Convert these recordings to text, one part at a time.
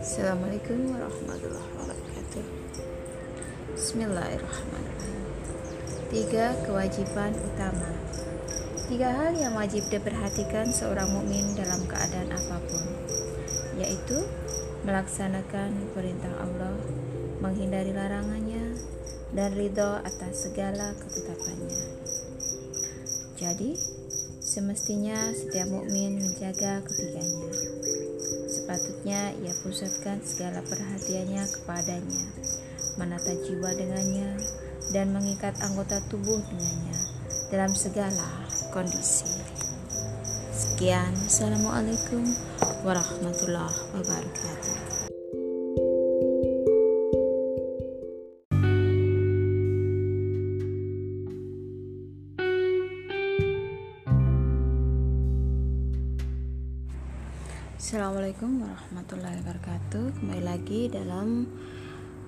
Assalamualaikum warahmatullahi wabarakatuh. Bismillahirrahmanirrahim. Tiga kewajiban utama. Tiga hal yang wajib diperhatikan seorang mukmin dalam keadaan apa pun Yaitu melaksanakan perintah Allah Menghindari larangannya Dan ridho atas segala ketetapannya. Jadi Semestinya setiap mukmin menjaga ketiganya Sepatutnya ia pusatkan segala perhatiannya kepadanya, menata jiwa dengannya, dan mengikat anggota tubuh dengannya dalam segala kondisi. Sekian, Assalamualaikum warahmatullahi wabarakatuh. Wabarakatuh. Kembali lagi dalam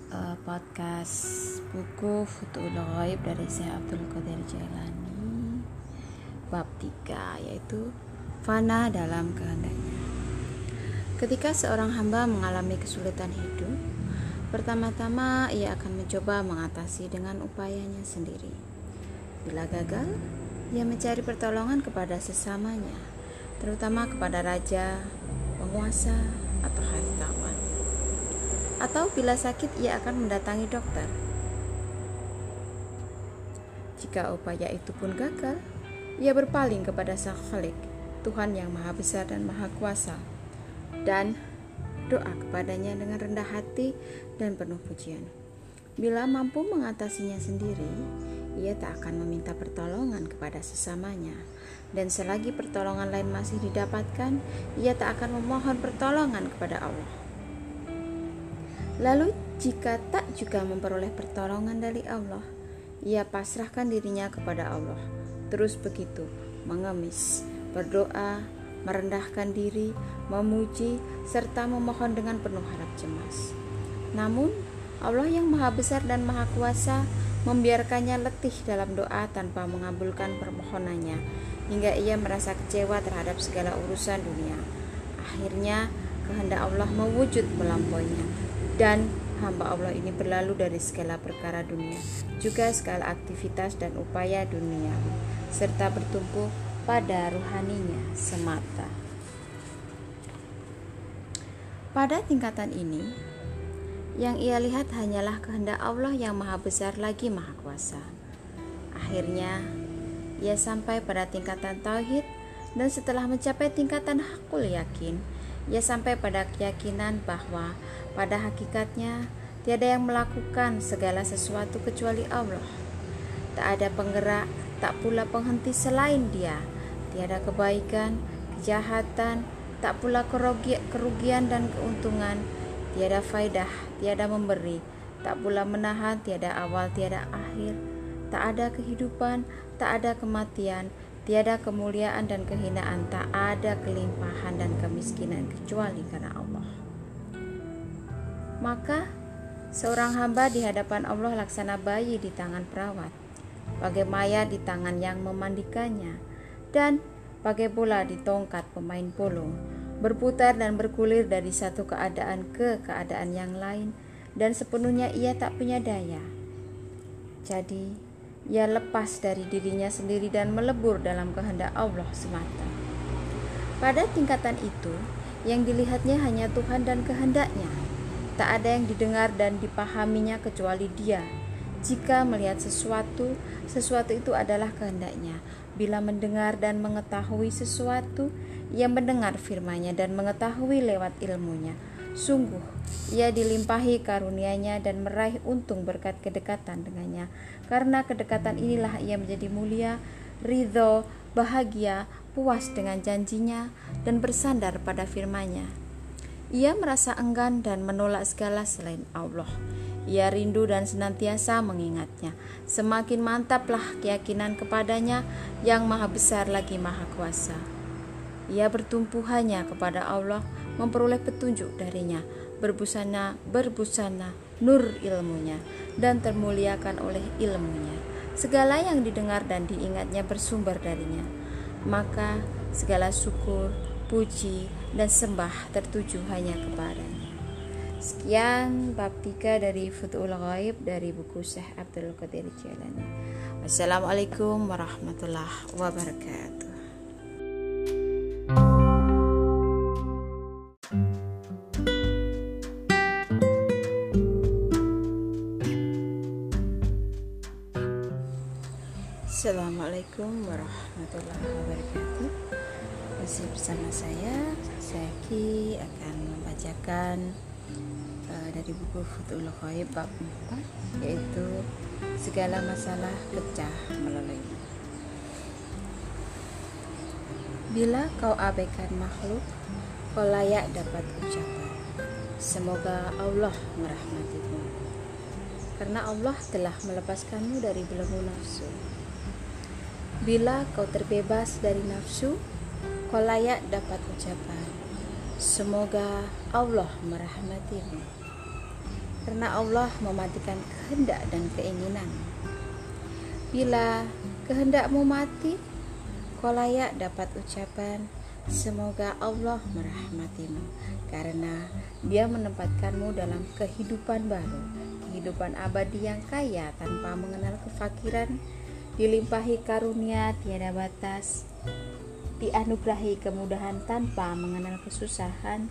uh, podcast buku Futu'ul Ghaib dari Syekh Abdul Qadir Jailani. Bab 3 yaitu Fana dalam kehendaknya. Ketika seorang hamba mengalami kesulitan hidup Pertama-tama ia akan mencoba mengatasi dengan upayanya sendiri. Bila gagal, ia mencari pertolongan kepada sesamanya terutama kepada raja, penguasa, atau hartawan. Atau bila sakit ia akan mendatangi dokter. Jika upaya itu pun gagal, ia berpaling kepada Sang Khalik, Tuhan yang Maha Besar dan Maha Kuasa, dan doa kepadanya dengan rendah hati dan penuh pujian. Bila mampu mengatasinya sendiri, ia tak akan meminta pertolongan kepada sesamanya, dan selagi pertolongan lain masih didapatkan, ia tak akan memohon pertolongan kepada Allah. Lalu, jika tak juga memperoleh pertolongan dari Allah, ia pasrahkan dirinya kepada Allah. Terus begitu, mengemis, berdoa, merendahkan diri, memuji, serta memohon dengan penuh harap cemas. Namun, Allah yang Maha Besar dan Maha Kuasa membiarkannya letih dalam doa tanpa mengabulkan permohonannya hingga ia merasa kecewa terhadap segala urusan dunia. Akhirnya kehendak Allah mewujud melampauinya dan hamba Allah ini berlalu dari segala perkara dunia, juga segala aktivitas dan upaya dunia, serta bertumpu pada ruhaninya semata. Pada tingkatan ini, yang ia lihat hanyalah kehendak Allah yang maha besar lagi maha kuasa. Akhirnya, ia sampai pada tingkatan tauhid dan setelah mencapai tingkatan hakul yakin, ia sampai pada keyakinan bahwa pada hakikatnya tiada yang melakukan segala sesuatu kecuali Allah. Tak ada penggerak, tak pula penghenti selain Dia. Tiada kebaikan, kejahatan, tak pula kerugian dan keuntungan, tiada faidah, tiada memberi, tak pula menahan, tiada awal, tiada akhir, tak ada kehidupan, tak ada kematian, tiada kemuliaan dan kehinaan, tak ada kelimpahan dan kemiskinan kecuali karena Allah. Maka seorang hamba di hadapan Allah laksana bayi di tangan perawat, bagai mayat di tangan yang memandikannya, dan bagai bola di tongkat pemain polo, berputar dan bergulir dari satu keadaan ke keadaan yang lain, dan sepenuhnya ia tak punya daya. Jadi, ia lepas dari dirinya sendiri dan melebur dalam kehendak Allah semata. Pada tingkatan itu, yang dilihatnya hanya Tuhan dan kehendaknya. Tak ada yang didengar dan dipahaminya kecuali dia. Jika melihat sesuatu, sesuatu itu adalah kehendaknya. Bila mendengar dan mengetahui sesuatu, ia mendengar firman-Nya dan mengetahui lewat ilmunya. Sungguh, ia dilimpahi karunia-Nya dan meraih untung berkat kedekatan dengannya. Karena kedekatan inilah ia menjadi mulia, ridho, bahagia, puas dengan janjinya, dan bersandar pada firman-Nya. Ia merasa enggan dan menolak segala selain Allah. Ia rindu dan senantiasa mengingatnya. Semakin mantaplah keyakinan kepadanya yang maha besar lagi maha kuasa. Ia bertumpu hanya kepada Allah memperoleh petunjuk darinya, berbusana berbusana nur ilmunya dan termuliakan oleh ilmunya. Segala yang didengar dan diingatnya bersumber darinya. Maka segala syukur, puji, dan sembah tertuju hanya kepadanya. Sekian bab 3 dari Futu'ul Ghaib dari buku Syekh Abdul Qadir Jailani. Wassalamualaikum warahmatullahi wabarakatuh. Assalamualaikum warahmatullahi wabarakatuh Masih bersama saya Zaki akan membacakan uh, dari buku Futul Khaib bab 4 yaitu segala masalah pecah melalui. Bila kau abaikan makhluk kau layak dapat ucapan. Semoga Allah merahmatimu. Karena Allah telah melepaskanmu dari belenggu nafsu. Bila kau terbebas dari nafsu, kau layak dapat ucapan. Semoga Allah merahmatimu. Karena Allah mematikan kehendak dan keinginan. Bila kehendakmu mati, kau layak dapat ucapan. Semoga Allah merahmatimu karena Dia menempatkanmu dalam kehidupan baru, kehidupan abadi yang kaya tanpa mengenal kefakiran dilimpahi karunia tiada batas, dianugerahi kemudahan tanpa mengenal kesusahan,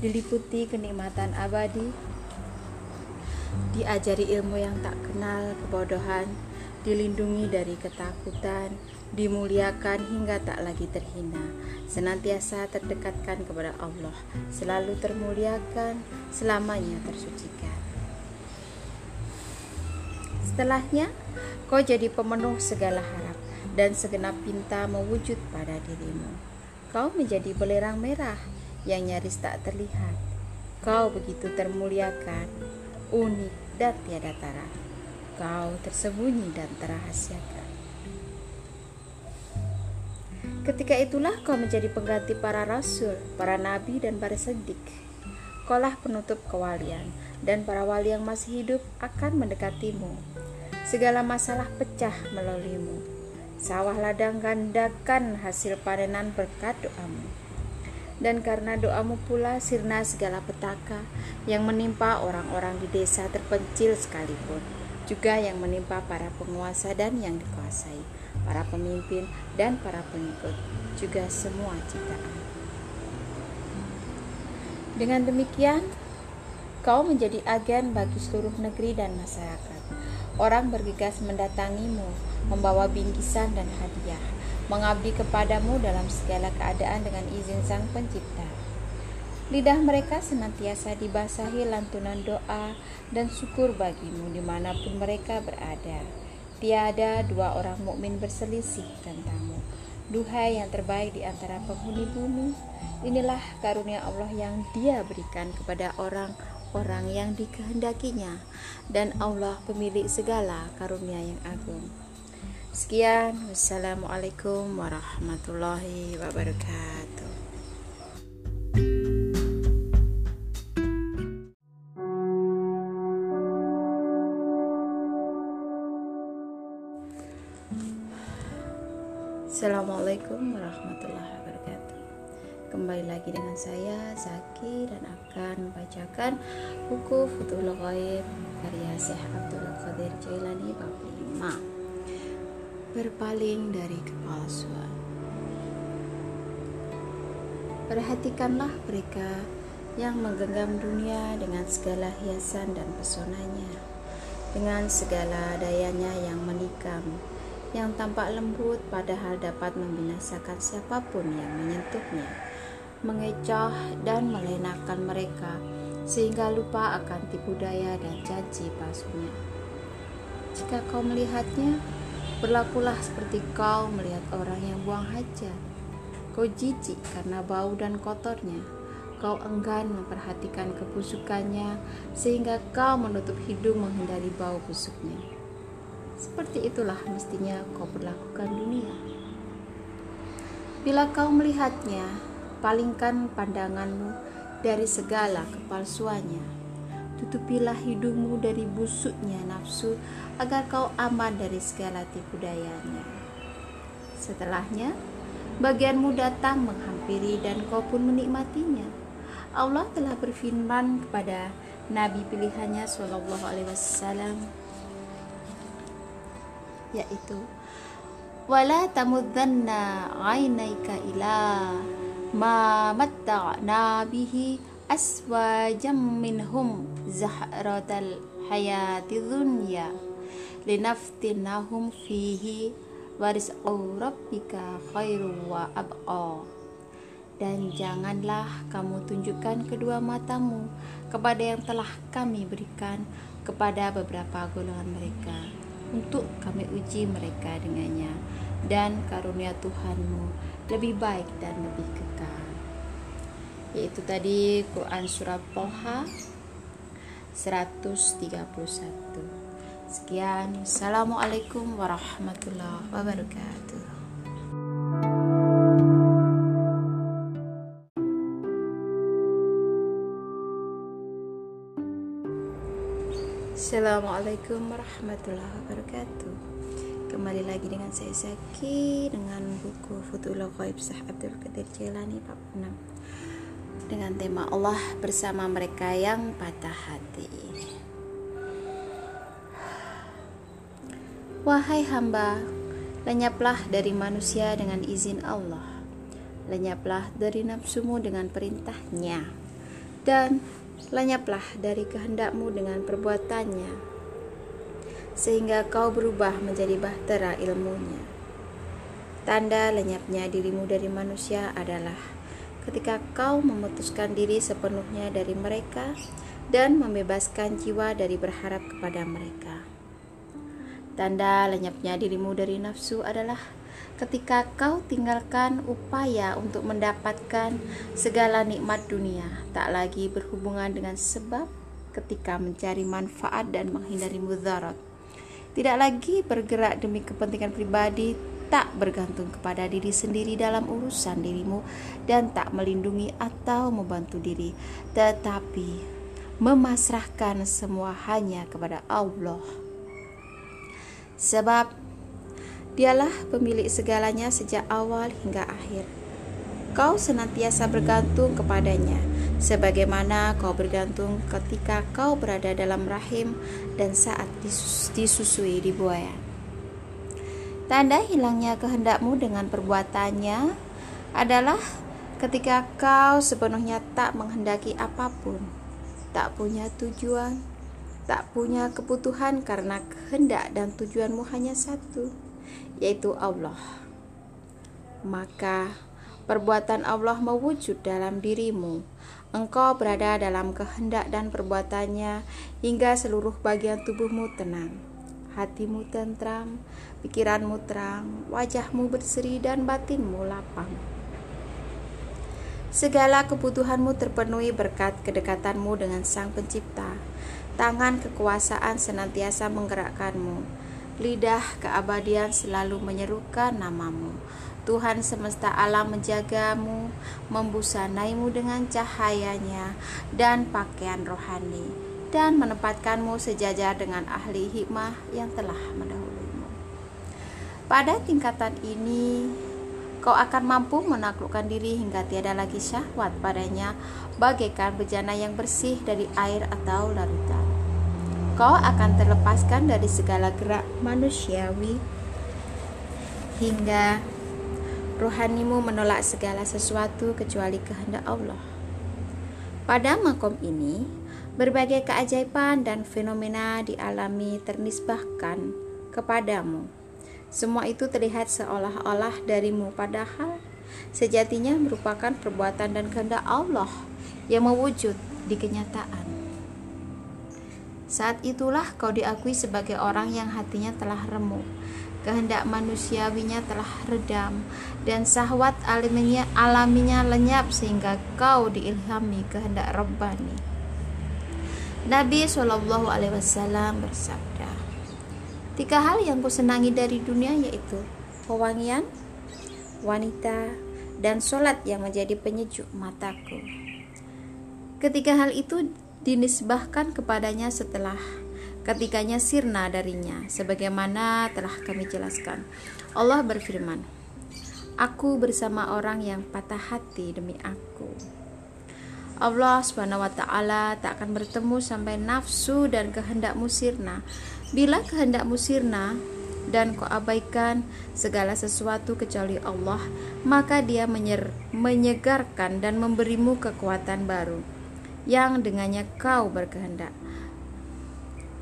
diliputi kenikmatan abadi, diajari ilmu yang tak kenal kebodohan, dilindungi dari ketakutan, dimuliakan hingga tak lagi terhina, senantiasa terdekatkan kepada Allah, selalu termuliakan, selamanya tersucikan. Setelahnya, Kau jadi pemenuh segala harap dan segenap pinta mewujud pada dirimu. Kau menjadi belerang merah yang nyaris tak terlihat. Kau begitu termuliakan, unik dan tiada tara. Kau tersembunyi dan terahasiakan. Ketika itulah kau menjadi pengganti para rasul, para nabi dan para sedik. Kaulah penutup kewalian dan para wali yang masih hidup akan mendekatimu segala masalah pecah melaluimu. Sawah ladang gandakan hasil panenan berkat doamu. Dan karena doamu pula sirna segala petaka yang menimpa orang-orang di desa terpencil sekalipun, juga yang menimpa para penguasa dan yang dikuasai, para pemimpin dan para pengikut, juga semua ciptaan. Dengan demikian, kau menjadi agen bagi seluruh negeri dan masyarakat Orang bergegas mendatangimu, membawa bingkisan dan hadiah, mengabdi kepadamu dalam segala keadaan dengan izin Sang Pencipta. Lidah mereka senantiasa dibasahi lantunan doa dan syukur bagimu di mana pun mereka berada. Tiada dua orang mukmin berselisih tentangmu. Duhai yang terbaik di antara penghuni bumi, inilah karunia Allah yang Dia berikan kepada orang orang yang dikehendakinya dan Allah pemilik segala karunia yang agung. Sekian, wassalamualaikum warahmatullahi wabarakatuh. Assalamualaikum warahmatullahi wabarakatuh. Kembali lagi dengan saya Zaki dan akan membacakan buku Futul Ghaib karya Syekh Abdul Qadir Jailani bab 5. Berpaling dari kepalsuan. Perhatikanlah mereka yang menggenggam dunia dengan segala hiasan dan pesonanya, dengan segala dayanya yang menikam, yang tampak lembut padahal dapat membinasakan siapa pun yang menyentuhnya mengecoh dan melenakan mereka sehingga lupa akan tipu daya dan janji palsunya. Jika kau melihatnya, berlakulah seperti kau melihat orang yang buang hajat. Kau jijik karena bau dan kotornya. Kau enggan memperhatikan kebusukannya sehingga kau menutup hidung menghindari bau busuknya. Seperti itulah mestinya kau perlakukan dunia. Bila kau melihatnya, palingkan pandanganmu dari segala kepalsuannya. Tutupilah hidungmu dari busuknya nafsu agar kau aman dari segala tipu dayanya. Setelahnya, bagianmu datang menghampiri dan kau pun menikmatinya. Allah telah berfirman kepada Nabi pilihannya Shallallahu Alaihi Wasallam yaitu wala tamuddanna ainaika ila ma matta'na bihi aswajam minhum zahratal hayati dunya linaftinahum fihi waris'u rabbika khairu wa abqa dan janganlah kamu tunjukkan kedua matamu kepada yang telah kami berikan kepada beberapa golongan mereka untuk kami uji mereka dengannya. Dan karunia Tuhanmu lebih baik dan lebih kekal yaitu tadi Quran Surah Toha 131 sekian. Assalamualaikum warahmatullahi wabarakatuh. Assalamualaikum warahmatullahi wabarakatuh. Kembali lagi dengan saya Zaki Dengan buku Futul Ghaib Sah Abdul Qadir Jailani bab 6 Dengan tema Allah bersama mereka yang patah hati. Wahai hamba Lenyaplah dari manusia dengan izin Allah. Lenyaplah dari nafsumu dengan perintahnya. Dan lenyaplah dari kehendakmu dengan perbuatannya, sehingga kau berubah menjadi bahtera ilmunya. Tanda lenyapnya dirimu dari manusia adalah ketika kau memutuskan diri sepenuhnya dari mereka dan membebaskan jiwa dari berharap kepada mereka. Tanda lenyapnya dirimu dari nafsu adalah ketika kau tinggalkan upaya untuk mendapatkan segala nikmat dunia, tak lagi berhubungan dengan sebab ketika mencari manfaat dan menghindari mudarat. Tidak lagi bergerak demi kepentingan pribadi, tak bergantung kepada diri sendiri dalam urusan dirimu dan tak melindungi atau membantu diri, tetapi memasrahkan semua hanya kepada Allah. Sebab Dialah pemilik segalanya sejak awal hingga akhir. Kau senantiasa bergantung kepadanya, sebagaimana kau bergantung ketika kau berada dalam rahim dan saat disusui di buaya. Tanda hilangnya kehendakmu dengan perbuatannya adalah ketika kau sepenuhnya tak menghendaki apa pun, tak punya tujuan, tak punya kebutuhan karena kehendak dan tujuanmu hanya satu yaitu Allah. Maka perbuatan Allah mewujud dalam dirimu. Engkau berada dalam kehendak dan perbuatannya hingga seluruh bagian tubuhmu tenang. Hatimu tentram, pikiranmu terang, wajahmu berseri dan batinmu lapang. Segala kebutuhanmu terpenuhi berkat kedekatanmu dengan Sang Pencipta. Tangan kekuasaan senantiasa menggerakkanmu lidah keabadian selalu menyerukan namamu. Tuhan semesta alam menjagamu, membusanaimu dengan cahayanya dan pakaian rohani, dan menempatkanmu sejajar dengan ahli hikmah yang telah mendahulumu. Pada tingkatan ini, kau akan mampu menaklukkan diri hingga tiada lagi syahwat padanya, bagaikan bejana yang bersih dari air atau larutan kau akan terlepaskan dari segala gerak manusiawi hingga rohanimu menolak segala sesuatu kecuali kehendak Allah. Pada makom ini, berbagai keajaiban dan fenomena dialami ternisbahkan kepadamu. Semua itu terlihat seolah-olah darimu padahal sejatinya merupakan perbuatan dan kehendak Allah yang mewujud di kenyataan. Saat itulah kau diakui sebagai orang yang hatinya telah remuk, kehendak manusiawinya telah redam, dan sahwat alaminya, alaminya lenyap sehingga kau diilhami kehendak Rabbani. Nabi Shallallahu Alaihi Wasallam bersabda, tiga hal yang kusenangi dari dunia yaitu pewangian, wanita, dan sholat yang menjadi penyejuk mataku. Ketiga hal itu dinisbahkan kepadanya setelah ketikanya sirna darinya sebagaimana telah kami jelaskan Allah berfirman Aku bersama orang yang patah hati demi aku Allah Subhanahu wa taala tak akan bertemu sampai nafsu dan kehendakmu sirna. Bila kehendakmu sirna dan kau abaikan segala sesuatu kecuali Allah, maka Dia menyer, menyegarkan dan memberimu kekuatan baru yang dengannya kau berkehendak.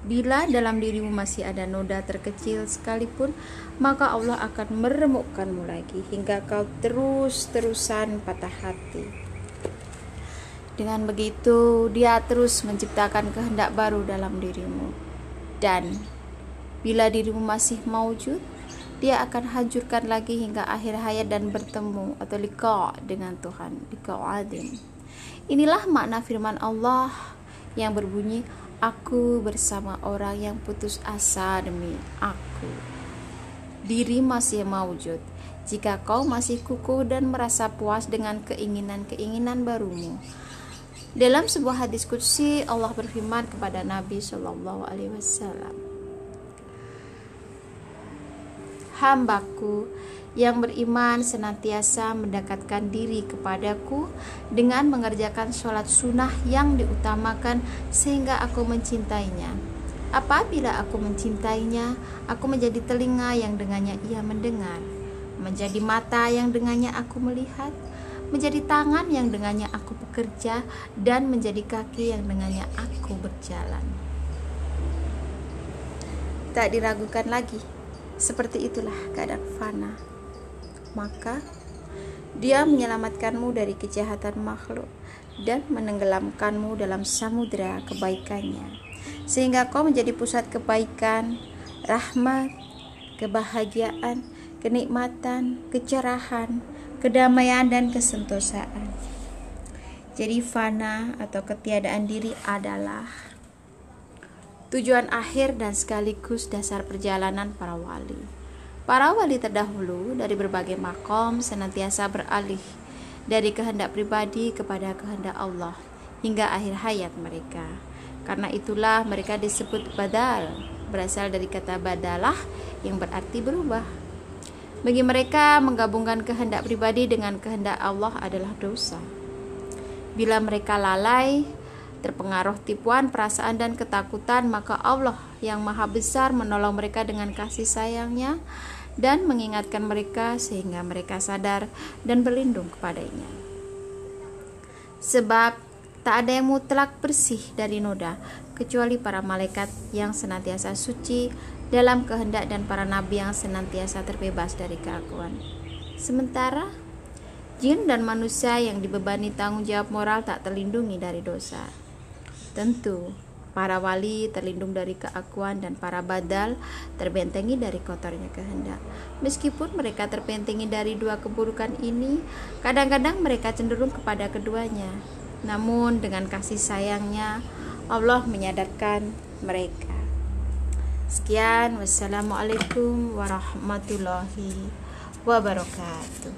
Bila dalam dirimu masih ada noda terkecil sekalipun, maka Allah akan meremukkanmu lagi hingga kau terus-terusan patah hati. Dengan begitu, Dia terus menciptakan kehendak baru dalam dirimu, dan bila dirimu masih maujud, Dia akan hancurkan lagi hingga akhir hayat dan bertemu atau liqa dengan Tuhan, liqa adin. Inilah makna firman Allah yang berbunyi, Aku bersama orang yang putus asa demi aku. Diri masih maujud. Jika kau masih kukuh dan merasa puas dengan keinginan-keinginan barumu, dalam sebuah hadis kudsi Allah berfirman kepada Nabi Shallallahu Alaihi Wasallam, Hambaku yang beriman senantiasa mendekatkan diri kepadaku dengan mengerjakan sholat sunnah yang diutamakan sehingga aku mencintainya. Apabila aku mencintainya, aku menjadi telinga yang dengannya ia mendengar, menjadi mata yang dengannya aku melihat, menjadi tangan yang dengannya aku bekerja, dan menjadi kaki yang dengannya aku berjalan. Tak diragukan lagi, seperti itulah keadaan fana. Maka dia menyelamatkanmu dari kejahatan makhluk dan menenggelamkanmu dalam samudera kebaikannya, sehingga kau menjadi pusat kebaikan, rahmat, kebahagiaan, kenikmatan, kecerahan, kedamaian dan kesentosaan. Jadi fana atau ketiadaan diri adalah tujuan akhir dan sekaligus dasar perjalanan para wali. Para wali terdahulu dari berbagai makom senantiasa beralih dari kehendak pribadi kepada kehendak Allah hingga akhir hayat mereka. Karena itulah mereka disebut badal, berasal dari kata badalah yang berarti berubah. Bagi mereka, menggabungkan kehendak pribadi dengan kehendak Allah adalah dosa. Bila mereka lalai, terpengaruh tipuan perasaan dan ketakutan, maka Allah yang Maha Besar menolong mereka dengan kasih sayangnya dan mengingatkan mereka sehingga mereka sadar dan berlindung kepadanya. Sebab tak ada yang mutlak bersih dari noda kecuali para malaikat yang senantiasa suci dalam kehendak dan para nabi yang senantiasa terbebas dari keakuan. Sementara jin dan manusia yang dibebani tanggung jawab moral tak terlindungi dari dosa. Tentu, para wali terlindung dari keakuan dan para badal terbentengi dari kotornya kehendak. Meskipun mereka terbentengi dari dua keburukan ini, kadang-kadang mereka cenderung kepada keduanya. Namun dengan kasih sayangnya, Allah menyadarkan mereka. Sekian, wassalamualaikum warahmatullahi wabarakatuh.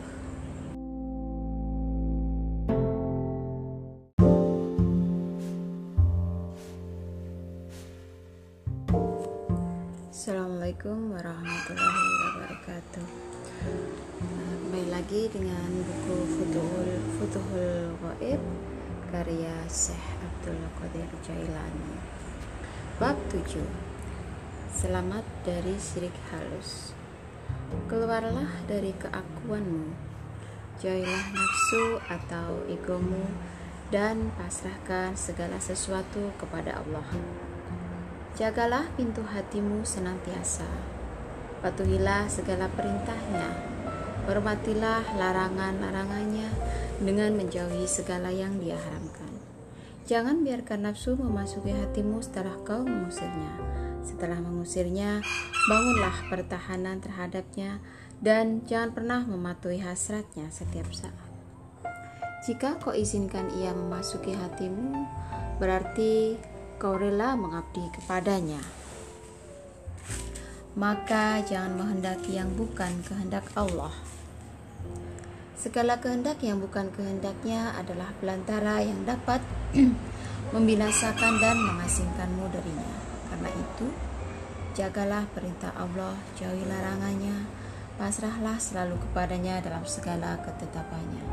Assalamualaikum warahmatullahi wabarakatuh. Kembali lagi dengan buku Futuhul Futuhul Ghaib karya Syekh Abdul Qadir Jailani. Bab 7 Selamat dari sirik halus. Keluarlah dari keakuanmu. Jauhilah nafsu atau egomu dan pasrahkan segala sesuatu kepada Allah. Jagalah pintu hatimu senantiasa. Patuhilah segala perintahnya. Hormatilah larangan-larangannya dengan menjauhi segala yang dia haramkan. Jangan biarkan nafsu memasuki hatimu setelah kau mengusirnya setelah mengusirnya, bangunlah pertahanan terhadapnya dan jangan pernah mematuhi hasratnya setiap saat. Jika kau izinkan ia memasuki hatimu, berarti kau rela mengabdi kepadanya. Maka jangan menghendaki yang bukan kehendak Allah. Segala kehendak yang bukan kehendaknya adalah belantara yang dapat membinasakan dan mengasingkanmu darinya. Karena itu, jagalah perintah Allah, jauhi larangannya, pasrahlah selalu kepadanya dalam segala ketetapannya.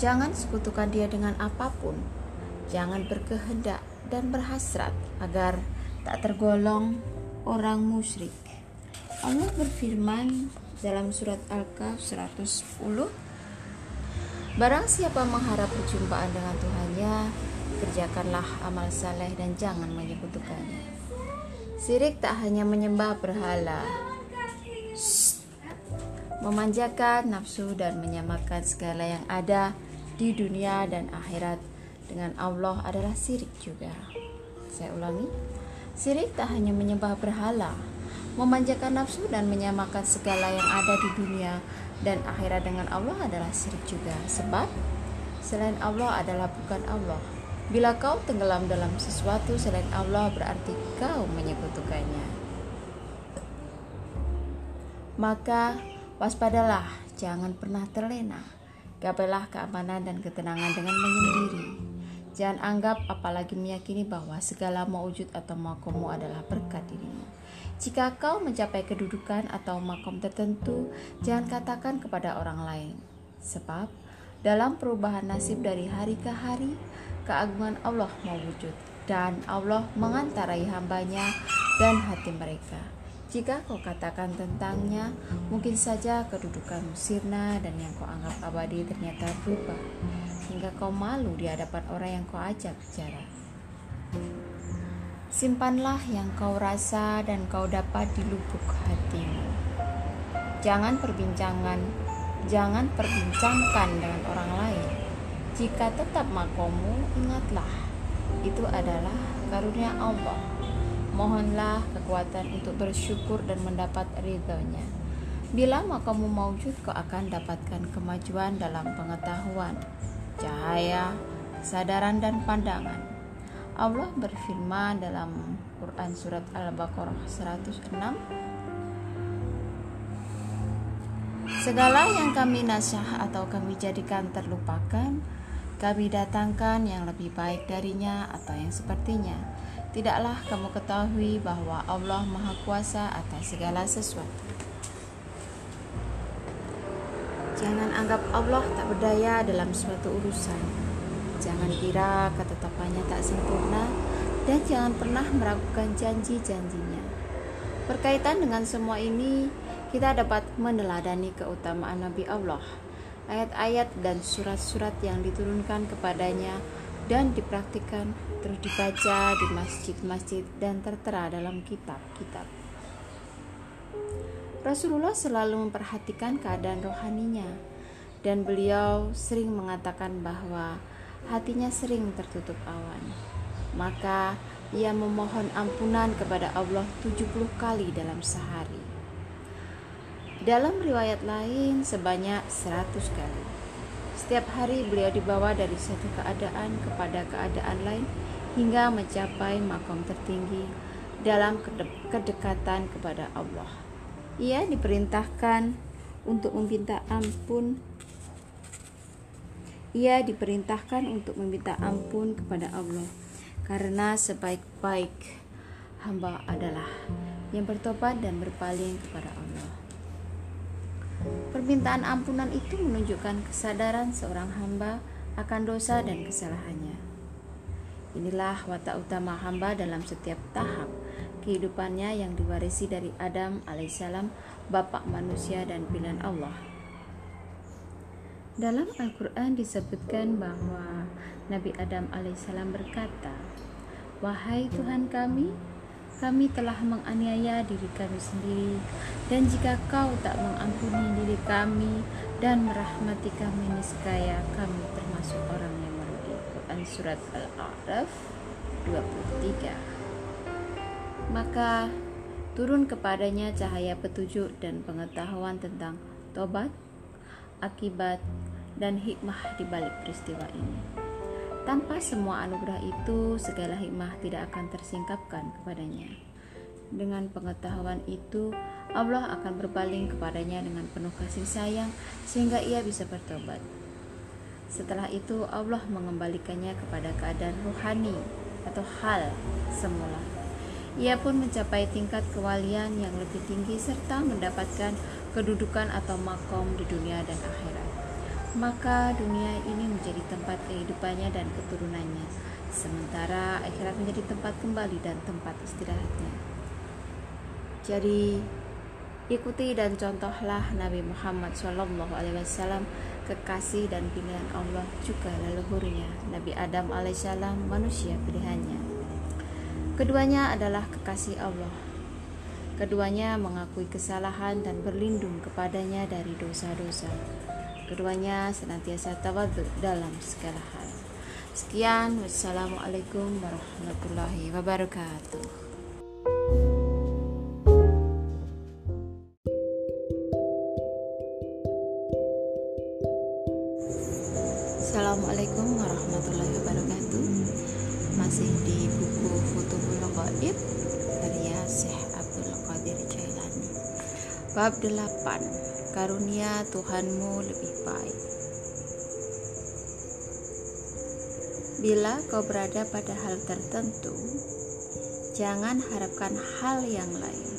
Jangan sekutukan dia dengan apa pun. Jangan berkehendak dan berhasrat agar tak tergolong orang musyrik. Allah berfirman dalam surat Al-Kahf 110 Barang siapa mengharap perjumpaan dengan Tuhannya, kerjakanlah amal saleh dan jangan menyekutukannya. Sirik tak hanya menyembah berhala, memanjakan nafsu dan menyamakan segala yang ada di dunia dan akhirat dengan Allah adalah sirik juga. Saya ulangi, sirik tak hanya menyembah berhala, memanjakan nafsu dan menyamakan segala yang ada di dunia dan akhirat dengan Allah adalah sirik juga. Sebab selain Allah adalah bukan Allah. Bila kau tenggelam dalam sesuatu selain Allah berarti kau menyekutukannya. Maka Waspadalah, jangan pernah terlena. Gapailah keamanan dan ketenangan dengan menyendiri. Jangan anggap apalagi meyakini bahwa segala mewujud atau makommu adalah berkat dirimu. Jika kau mencapai kedudukan atau makom tertentu, jangan katakan kepada orang lain. Sebab dalam perubahan nasib dari hari ke hari, keagungan Allah mewujud dan Allah mengantarai hambanya dan hati mereka. Jika kau katakan tentangnya, mungkin saja kedudukanmu sirna dan yang kau anggap abadi ternyata berubah, hingga kau malu di hadapan orang yang kau ajak bicara. Simpanlah yang kau rasa dan kau dapat di lubuk hatimu. Jangan perbincangan, jangan perbincangkan dengan orang lain. Jika tetap makomu, ingatlah, itu adalah karunia Allah Mohonlah kekuatan untuk bersyukur dan mendapat ridhonya. Bila makamu maujud, kau akan dapatkan kemajuan dalam pengetahuan, cahaya, kesadaran, dan pandangan. Allah berfirman dalam Quran Surat Al-Baqarah 106 Segala yang kami nasyah atau kami jadikan terlupakan, kami datangkan yang lebih baik darinya atau yang sepertinya Tidaklah kamu ketahui bahwa Allah Maha Kuasa atas segala sesuatu. Jangan anggap Allah tak berdaya dalam suatu urusan. Jangan kira ketetapannya tak sempurna dan jangan pernah meragukan janji-janjinya. Berkaitan dengan semua ini, kita dapat meneladani keutamaan Nabi Allah, ayat-ayat dan surat-surat yang diturunkan kepadanya dan dipraktikkan terus dibaca di masjid-masjid dan tertera dalam kitab-kitab. Rasulullah selalu memperhatikan keadaan rohaninya dan beliau sering mengatakan bahwa hatinya sering tertutup awan. Maka ia memohon ampunan kepada Allah 70 kali dalam sehari. Dalam riwayat lain sebanyak 100 kali. Setiap hari beliau dibawa dari satu keadaan kepada keadaan lain hingga mencapai makom tertinggi dalam kedekatan kepada Allah. Ia diperintahkan untuk meminta ampun. Ia diperintahkan untuk meminta ampun kepada Allah karena sebaik-baik hamba adalah yang bertobat dan berpaling kepada Allah. Permintaan ampunan itu menunjukkan kesadaran seorang hamba akan dosa dan kesalahannya. Inilah watak utama hamba dalam setiap tahap kehidupannya yang diwarisi dari Adam alaihissalam, bapak manusia dan pilihan Allah. Dalam Al-Quran disebutkan bahwa Nabi Adam alaihissalam berkata, Wahai Tuhan kami, kami telah menganiaya diri kami sendiri. Dan jika kau tak mengampuni diri kami dan merahmati kami niscaya kami termasuk orang yang merugi. Quran surat Al-A'raf 23 maka turun kepadanya cahaya petunjuk dan pengetahuan tentang tobat akibat dan hikmah di balik peristiwa ini tanpa semua anugerah itu, segala hikmah tidak akan tersingkapkan kepadanya. Dengan pengetahuan itu, Allah akan berpaling kepadanya dengan penuh kasih sayang sehingga ia bisa bertobat. Setelah itu, Allah mengembalikannya kepada keadaan rohani atau hal semula. Ia pun mencapai tingkat kewalian yang lebih tinggi serta mendapatkan kedudukan atau makom di dunia dan akhirat. Maka dunia ini menjadi tempat kehidupannya dan keturunannya, sementara akhirat menjadi tempat kembali dan tempat istirahatnya. Jadi, ikuti dan contohlah Nabi Muhammad SAW, kekasih dan pilihan Allah juga leluhurnya, Nabi Adam alaihissalam, manusia pilihannya. Keduanya adalah kekasih Allah. Keduanya mengakui kesalahan dan berlindung kepadanya dari dosa-dosa. Keduanya senantiasa tawadhu dalam segala hal. Sekian, wassalamualaikum warahmatullahi wabarakatuh. Assalamualaikum warahmatullahi wabarakatuh Masih di buku Foto Bulu Gaib Karya Syekh Abdul Qadir Jailani Bab 8 Karunia Tuhanmu lebih baik Bila kau berada pada hal tertentu Jangan harapkan hal yang lain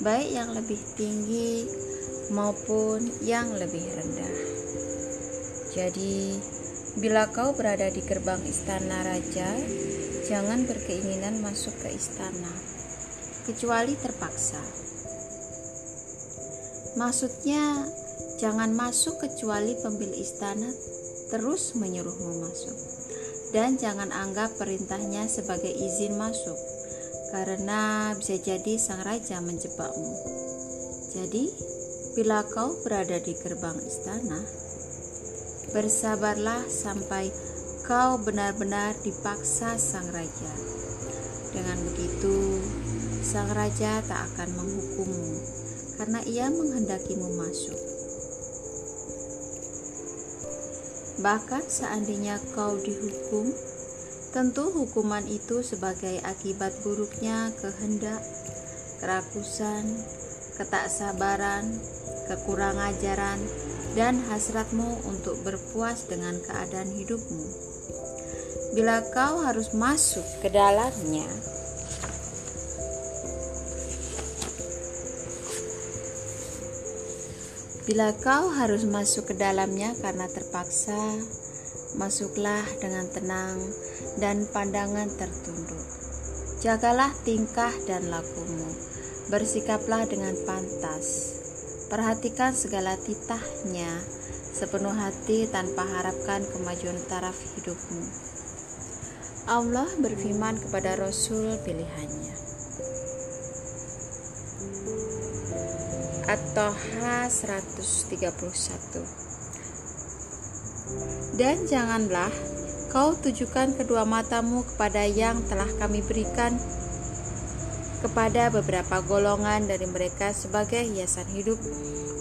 Baik yang lebih tinggi maupun yang lebih rendah Jadi Bila kau berada di gerbang istana raja, jangan berkeinginan masuk ke istana, kecuali terpaksa. Maksudnya, jangan masuk kecuali pemilik istana terus menyuruhmu masuk. Dan jangan anggap perintahnya sebagai izin masuk, karena bisa jadi sang raja menjebakmu. Jadi, bila kau berada di gerbang istana, Bersabarlah sampai kau benar-benar dipaksa sang raja. Dengan begitu, sang raja tak akan menghukummu karena ia menghendakimu masuk. Bahkan seandainya kau dihukum, tentu hukuman itu sebagai akibat buruknya kehendak, kerakusan, ketaksabaran, kekurang ajaran, dan hasratmu untuk berpuas dengan keadaan hidupmu. Bila kau harus masuk ke dalamnya, Bila kau harus masuk ke dalamnya karena terpaksa, masuklah dengan tenang dan pandangan tertunduk. Jagalah tingkah dan lakumu, bersikaplah dengan pantas Perhatikan segala titahnya sepenuh hati tanpa harapkan kemajuan taraf hidupmu. Allah berfirman kepada Rasul pilihannya. At-Toha 131 Dan janganlah kau tujukan kedua matamu kepada yang telah kami berikan kepada beberapa golongan dari mereka sebagai hiasan hidup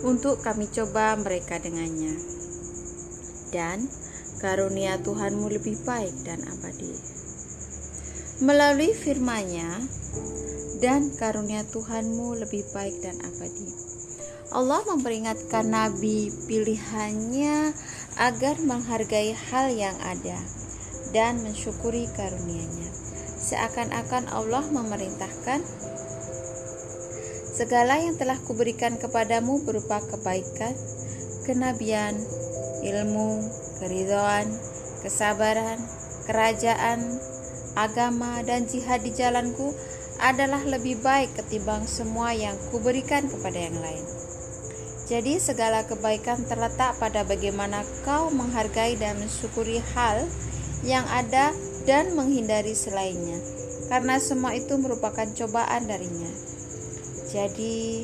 untuk kami coba mereka dengannya. Dan karunia Tuhanmu lebih baik dan abadi. Melalui firman-Nya dan karunia Tuhanmu lebih baik dan abadi. Allah memperingatkan nabi pilihannya agar menghargai hal yang ada dan mensyukuri karunia-Nya seakan-akan Allah memerintahkan segala yang telah kuberikan kepadamu berupa kebaikan, kenabian, ilmu, keridhaan, kesabaran, kerajaan, agama, dan jihad di jalanku adalah lebih baik ketimbang semua yang kuberikan kepada yang lain. Jadi segala kebaikan terletak pada bagaimana kau menghargai dan mensyukuri hal yang ada dan menghindari selainnya, karena semua itu merupakan cobaan darinya. Jadi,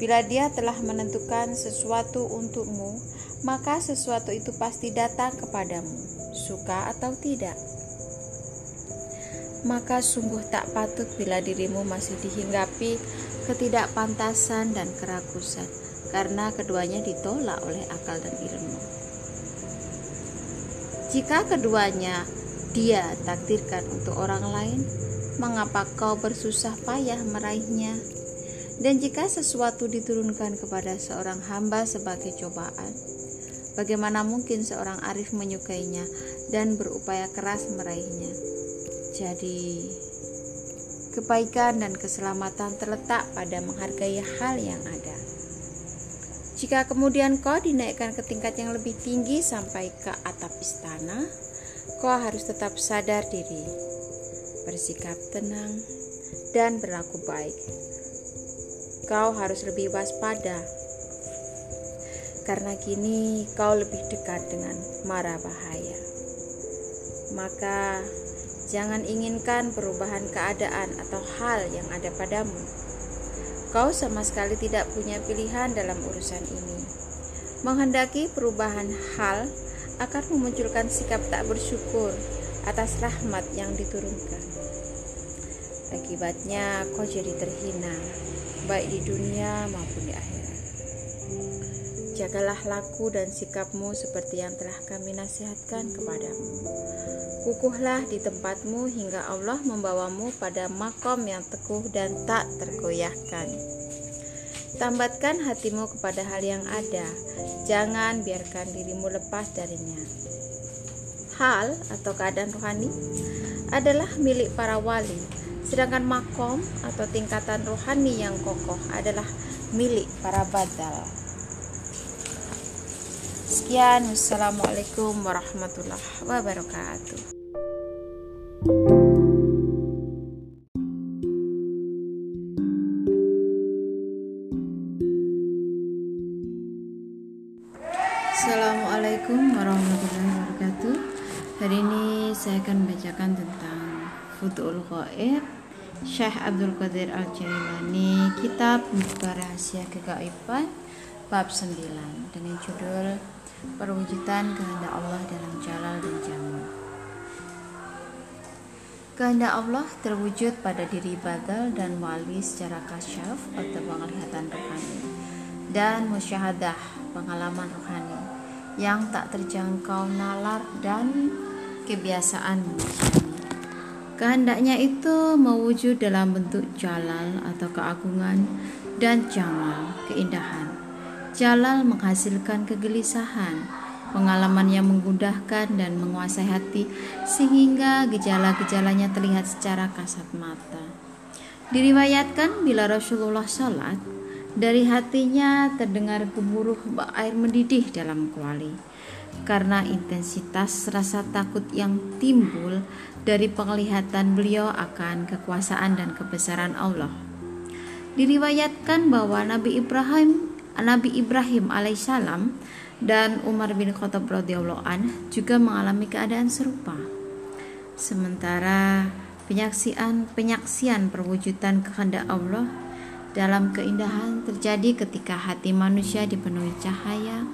bila Dia telah menentukan sesuatu untukmu, maka sesuatu itu pasti datang kepadamu, suka atau tidak. Maka sungguh tak patut bila dirimu masih dihinggapi ketidakpantasan dan kerakusan, karena keduanya ditolak oleh akal dan ilmu. Jika keduanya dia takdirkan untuk orang lain, mengapa kau bersusah payah meraihnya? Dan jika sesuatu diturunkan kepada seorang hamba sebagai cobaan, bagaimana mungkin seorang arif menyukainya dan berupaya keras meraihnya? Jadi, kebaikan dan keselamatan terletak pada menghargai hal yang ada. Jika kemudian kau dinaikkan ke tingkat yang lebih tinggi sampai ke atap istana, kau harus tetap sadar diri, bersikap tenang, dan berlaku baik. Kau harus lebih waspada, karena kini kau lebih dekat dengan mara bahaya. Maka, jangan inginkan perubahan keadaan atau hal yang ada padamu Kau sama sekali tidak punya pilihan dalam urusan ini. Menghendaki perubahan hal akan memunculkan sikap tak bersyukur atas rahmat yang diturunkan. Akibatnya kau jadi terhina, baik di dunia maupun di akhirat. Jagalah laku dan sikapmu seperti yang telah kami nasihatkan kepadamu. Kukuhlah di tempatmu hingga Allah membawamu pada makom yang teguh dan tak tergoyahkan. Tambatkan hatimu kepada hal yang ada, jangan biarkan dirimu lepas darinya. Hal atau keadaan rohani adalah milik para wali, sedangkan makom atau tingkatan rohani yang kokoh adalah milik para badal. Sekian, wassalamualaikum warahmatullahi wabarakatuh. Assalamualaikum warahmatullahi wabarakatuh. Hari ini saya akan membacakan tentang Futu'ul Ghaib Syekh Abdul Qadir Al-Jailani Kitab Membuka Rahasia Kegaiban Bab 9 Dengan judul Perwujudan Kehendak Allah dalam Jalal dan Jamal Kehendak Allah terwujud pada diri badal dan wali secara kasyaf atau penglihatan rohani dan musyahadah pengalaman rohani yang tak terjangkau nalar dan kebiasaan. Kehendaknya itu mewujud dalam bentuk jalal atau keagungan dan jamal, keindahan. Jalal menghasilkan kegelisahan, pengalaman yang mengudahkan dan menguasai hati sehingga gejala-gejalanya terlihat secara kasat mata. Diriwayatkan bila Rasulullah sholat, dari hatinya terdengar gemuruh air mendidih dalam kuali karena intensitas rasa takut yang timbul dari penglihatan beliau akan kekuasaan dan kebesaran Allah. Diriwayatkan bahwa Nabi Ibrahim Nabi Ibrahim alaihissalam dan Umar bin Khattab radhiyallahu an juga mengalami keadaan serupa. Sementara penyaksian penyaksian perwujudan kehendak Allah dalam keindahan terjadi ketika hati manusia dipenuhi cahaya,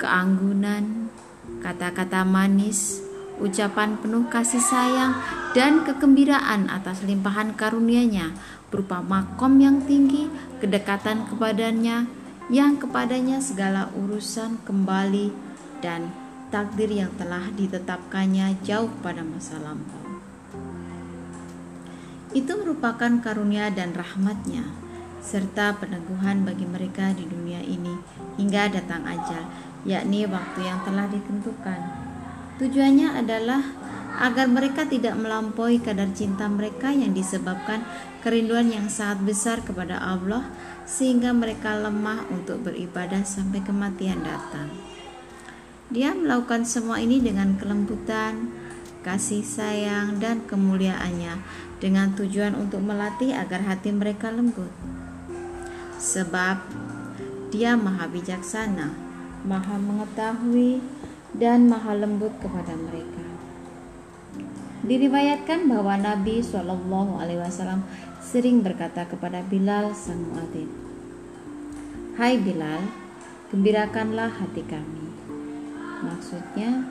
keanggunan, kata-kata manis, ucapan penuh kasih sayang, dan kegembiraan atas limpahan karunia-Nya berupa makom yang tinggi, kedekatan kepadanya, yang kepadanya segala urusan kembali dan takdir yang telah ditetapkannya jauh pada masa lampau. Itu merupakan karunia dan rahmatnya serta peneguhan bagi mereka di dunia ini hingga datang ajal, yakni waktu yang telah ditentukan. Tujuannya adalah agar mereka tidak melampaui kadar cinta mereka yang disebabkan kerinduan yang sangat besar kepada Allah sehingga mereka lemah untuk beribadah sampai kematian datang. Dia melakukan semua ini dengan kelembutan, kasih sayang, dan kemuliaannya dengan tujuan untuk melatih agar hati mereka lembut sebab dia maha bijaksana, maha mengetahui, dan maha lembut kepada mereka. Diriwayatkan bahwa Nabi Shallallahu Alaihi Wasallam sering berkata kepada Bilal sang muadzin, Hai Bilal, gembirakanlah hati kami. Maksudnya,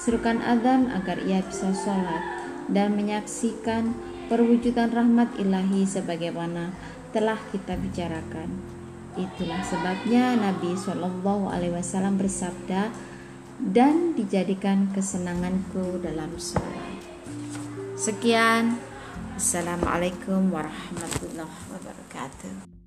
serukan adzan agar ia bisa sholat dan menyaksikan perwujudan rahmat ilahi sebagaimana telah kita bicarakan. Itulah sebabnya Nabi Shallallahu Alaihi Wasallam bersabda dan dijadikan kesenanganku dalam sholat. Sekian, Assalamualaikum warahmatullahi wabarakatuh.